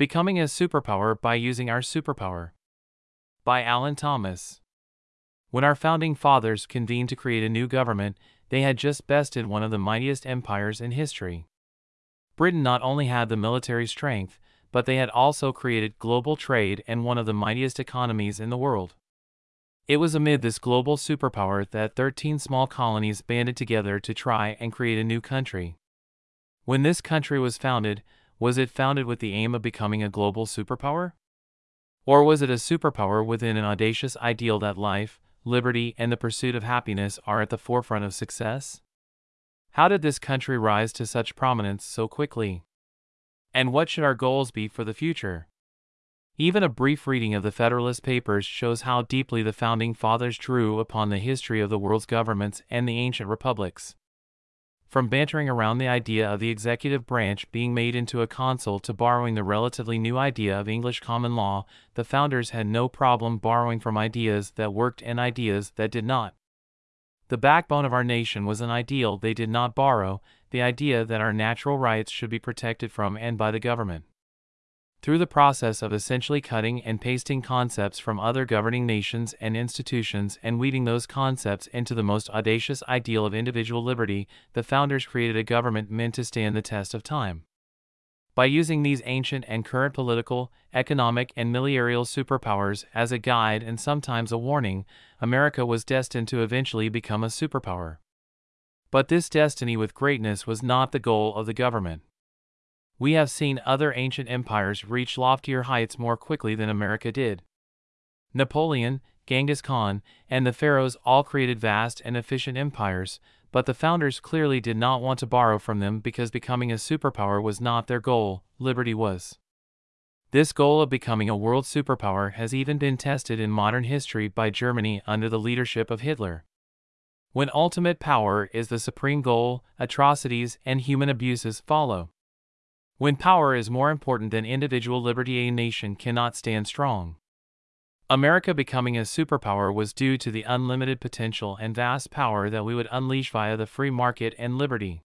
Becoming a Superpower by Using Our Superpower. By Alan Thomas. When our founding fathers convened to create a new government, they had just bested one of the mightiest empires in history. Britain not only had the military strength, but they had also created global trade and one of the mightiest economies in the world. It was amid this global superpower that 13 small colonies banded together to try and create a new country. When this country was founded, was it founded with the aim of becoming a global superpower? Or was it a superpower within an audacious ideal that life, liberty, and the pursuit of happiness are at the forefront of success? How did this country rise to such prominence so quickly? And what should our goals be for the future? Even a brief reading of the Federalist Papers shows how deeply the Founding Fathers drew upon the history of the world's governments and the ancient republics. From bantering around the idea of the executive branch being made into a consul to borrowing the relatively new idea of English common law, the founders had no problem borrowing from ideas that worked and ideas that did not. The backbone of our nation was an ideal they did not borrow, the idea that our natural rights should be protected from and by the government. Through the process of essentially cutting and pasting concepts from other governing nations and institutions and weaving those concepts into the most audacious ideal of individual liberty, the founders created a government meant to stand the test of time. By using these ancient and current political, economic, and military superpowers as a guide and sometimes a warning, America was destined to eventually become a superpower. But this destiny with greatness was not the goal of the government we have seen other ancient empires reach loftier heights more quickly than America did. Napoleon, Genghis Khan, and the pharaohs all created vast and efficient empires, but the founders clearly did not want to borrow from them because becoming a superpower was not their goal, liberty was. This goal of becoming a world superpower has even been tested in modern history by Germany under the leadership of Hitler. When ultimate power is the supreme goal, atrocities and human abuses follow. When power is more important than individual liberty, a nation cannot stand strong. America becoming a superpower was due to the unlimited potential and vast power that we would unleash via the free market and liberty.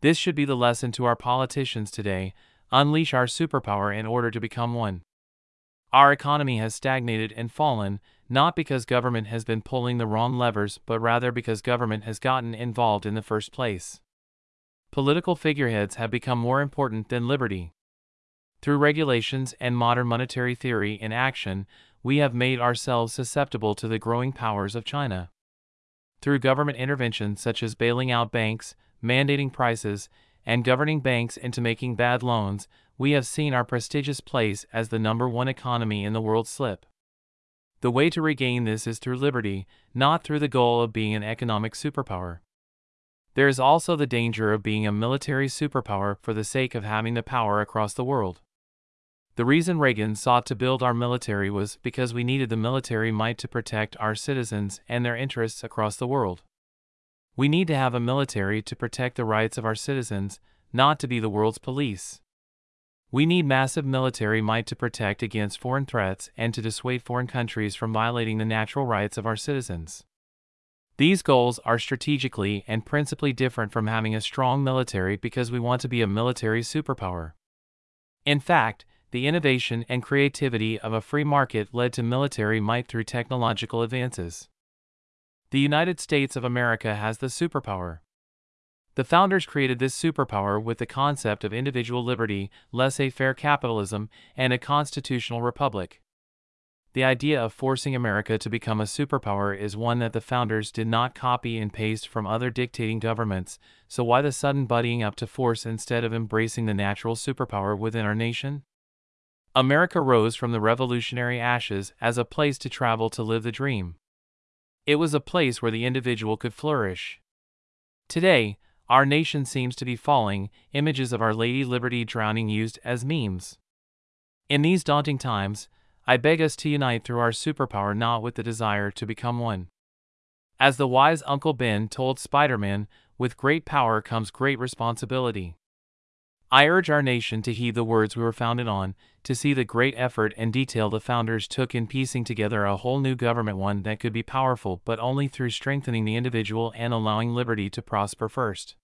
This should be the lesson to our politicians today unleash our superpower in order to become one. Our economy has stagnated and fallen, not because government has been pulling the wrong levers, but rather because government has gotten involved in the first place political figureheads have become more important than liberty. Through regulations and modern monetary theory in action, we have made ourselves susceptible to the growing powers of China. Through government intervention such as bailing out banks, mandating prices, and governing banks into making bad loans, we have seen our prestigious place as the number one economy in the world slip. The way to regain this is through liberty, not through the goal of being an economic superpower. There is also the danger of being a military superpower for the sake of having the power across the world. The reason Reagan sought to build our military was because we needed the military might to protect our citizens and their interests across the world. We need to have a military to protect the rights of our citizens, not to be the world's police. We need massive military might to protect against foreign threats and to dissuade foreign countries from violating the natural rights of our citizens. These goals are strategically and principally different from having a strong military because we want to be a military superpower. In fact, the innovation and creativity of a free market led to military might through technological advances. The United States of America has the superpower. The founders created this superpower with the concept of individual liberty, laissez faire capitalism, and a constitutional republic. The idea of forcing America to become a superpower is one that the founders did not copy and paste from other dictating governments, so why the sudden buddying up to force instead of embracing the natural superpower within our nation? America rose from the revolutionary ashes as a place to travel to live the dream. It was a place where the individual could flourish. Today, our nation seems to be falling, images of Our Lady Liberty drowning used as memes. In these daunting times, I beg us to unite through our superpower, not with the desire to become one. As the wise Uncle Ben told Spider Man, with great power comes great responsibility. I urge our nation to heed the words we were founded on, to see the great effort and detail the founders took in piecing together a whole new government, one that could be powerful but only through strengthening the individual and allowing liberty to prosper first.